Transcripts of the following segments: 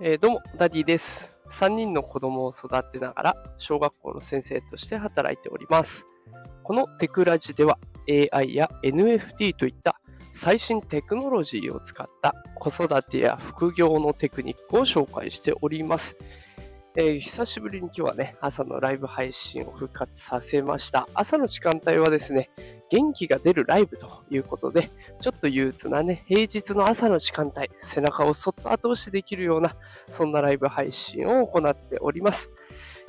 えー、どうも、ダディです。3人の子供を育てながら、小学校の先生として働いております。このテクラジでは、AI や NFT といった最新テクノロジーを使った子育てや副業のテクニックを紹介しております。えー、久しぶりに今日はね、朝のライブ配信を復活させました。朝の時間帯はですね、元気が出るライブということで、ちょっと憂鬱なね、平日の朝の時間帯、背中をそっと後押しできるような、そんなライブ配信を行っております。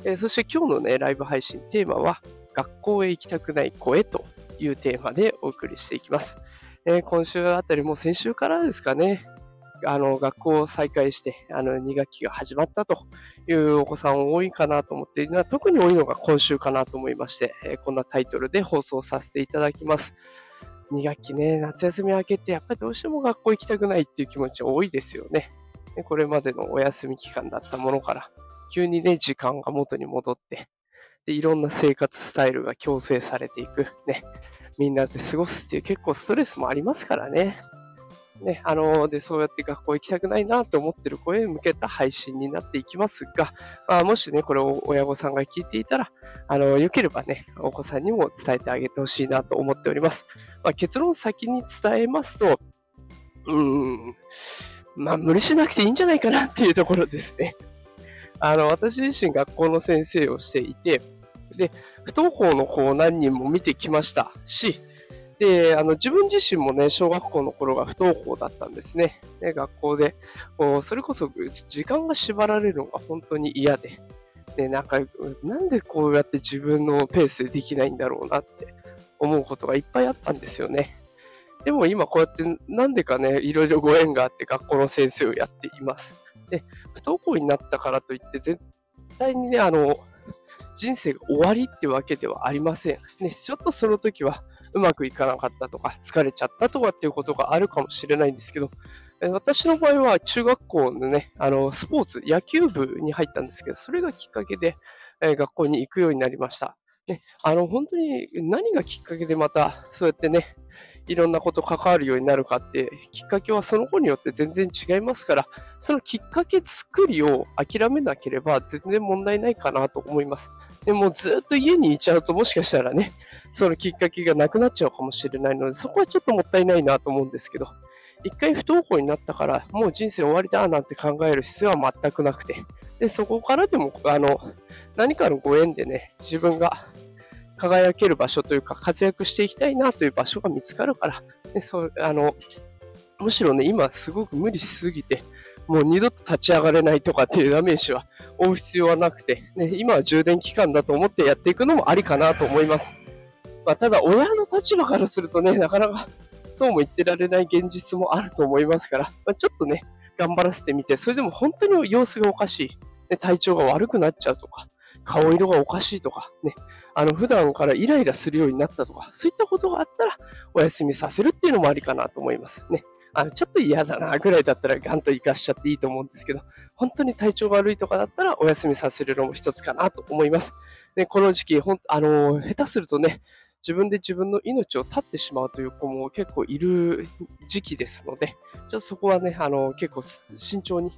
えー、そして今日のね、ライブ配信テーマは、学校へ行きたくない声というテーマでお送りしていきます。えー、今週あたりも先週からですかね、あの、学校を再開して、あの、2学期が始まったというお子さん多いかなと思っているのは、特に多いのが今週かなと思いまして、えこんなタイトルで放送させていただきます。2学期ね、夏休み明けて、やっぱりどうしても学校行きたくないっていう気持ち多いですよね。これまでのお休み期間だったものから、急にね、時間が元に戻って、で、いろんな生活スタイルが強制されていく。ね。みんなで過ごすっていう結構ストレスもありますからね。ね、あので、そうやって学校行きたくないなと思ってる声へ向けた配信になっていきますが、まあ、もしね、これを親御さんが聞いていたら、あの、良ければね、お子さんにも伝えてあげてほしいなと思っております。まあ、結論先に伝えますと、うん、まあ、無理しなくていいんじゃないかなっていうところですね。あの、私自身学校の先生をしていて、で、不登校の子を何人も見てきましたし、で、あの、自分自身もね、小学校の頃が不登校だったんですね。ね学校で、こう、それこそ時間が縛られるのが本当に嫌で、で、なんか、なんでこうやって自分のペースでできないんだろうなって思うことがいっぱいあったんですよね。でも今こうやってなんでかね、いろいろご縁があって学校の先生をやっています。で、不登校になったからといって絶対にね、あの、人生が終わりってわけではありません。ね、ちょっとその時はうまくいかなかったとか、疲れちゃったとかっていうことがあるかもしれないんですけど、私の場合は中学校のね、あの、スポーツ、野球部に入ったんですけど、それがきっかけで、え学校に行くようになりました。ね、あの、本当に何がきっかけでまた、そうやってね、いろんなこと関わるようになるかって、きっかけはその子によって全然違いますから、そのきっかけ作りを諦めなければ全然問題ないかなと思います。でもずっと家にいちゃうともしかしたらね、そのきっかけがなくなっちゃうかもしれないので、そこはちょっともったいないなと思うんですけど、一回不登校になったから、もう人生終わりだなんて考える必要は全くなくて、で、そこからでも、あの、何かのご縁でね、自分が輝ける場所というか、活躍していきたいなという場所が見つかるから、でそあのむしろね、今すごく無理しすぎて、もう二度と立ち上がれないとかっていうダメージは負う必要はなくて、ね、今は充電期間だと思ってやっていくのもありかなと思います。まあ、ただ、親の立場からするとね、なかなか そうも言ってられない現実もあると思いますから、まあ、ちょっとね、頑張らせてみて、それでも本当に様子がおかしい、ね、体調が悪くなっちゃうとか、顔色がおかしいとか、ね、あの、普段からイライラするようになったとか、そういったことがあったら、お休みさせるっていうのもありかなと思いますね。あの、ちょっと嫌だなぐらいだったらガンと活かしちゃっていいと思うんですけど、本当に体調悪いとかだったらお休みさせるのも一つかなと思います。で、この時期、ほん、あの、下手するとね、自分で自分の命を絶ってしまうという子も結構いる時期ですので、ちょっとそこはね、あの、結構慎重に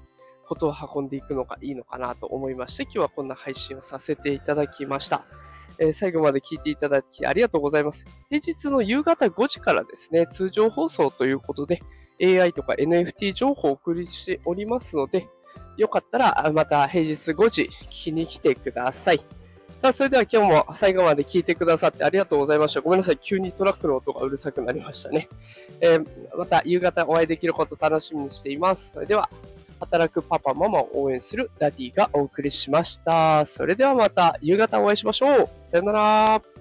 ことを運んでいくのがいいのかなと思いまして、今日はこんな配信をさせていただきました。えー、最後まで聞いていただきありがとうございます。平日の夕方5時からですね、通常放送ということで、AI とか NFT 情報をお送りしておりますので、よかったらまた平日5時聞きに来てください。さあ、それでは今日も最後まで聞いてくださってありがとうございました。ごめんなさい。急にトラックの音がうるさくなりましたね。えー、また夕方お会いできること楽しみにしています。それでは、働くパパ、ママを応援するダディがお送りしました。それではまた夕方お会いしましょう。さよなら。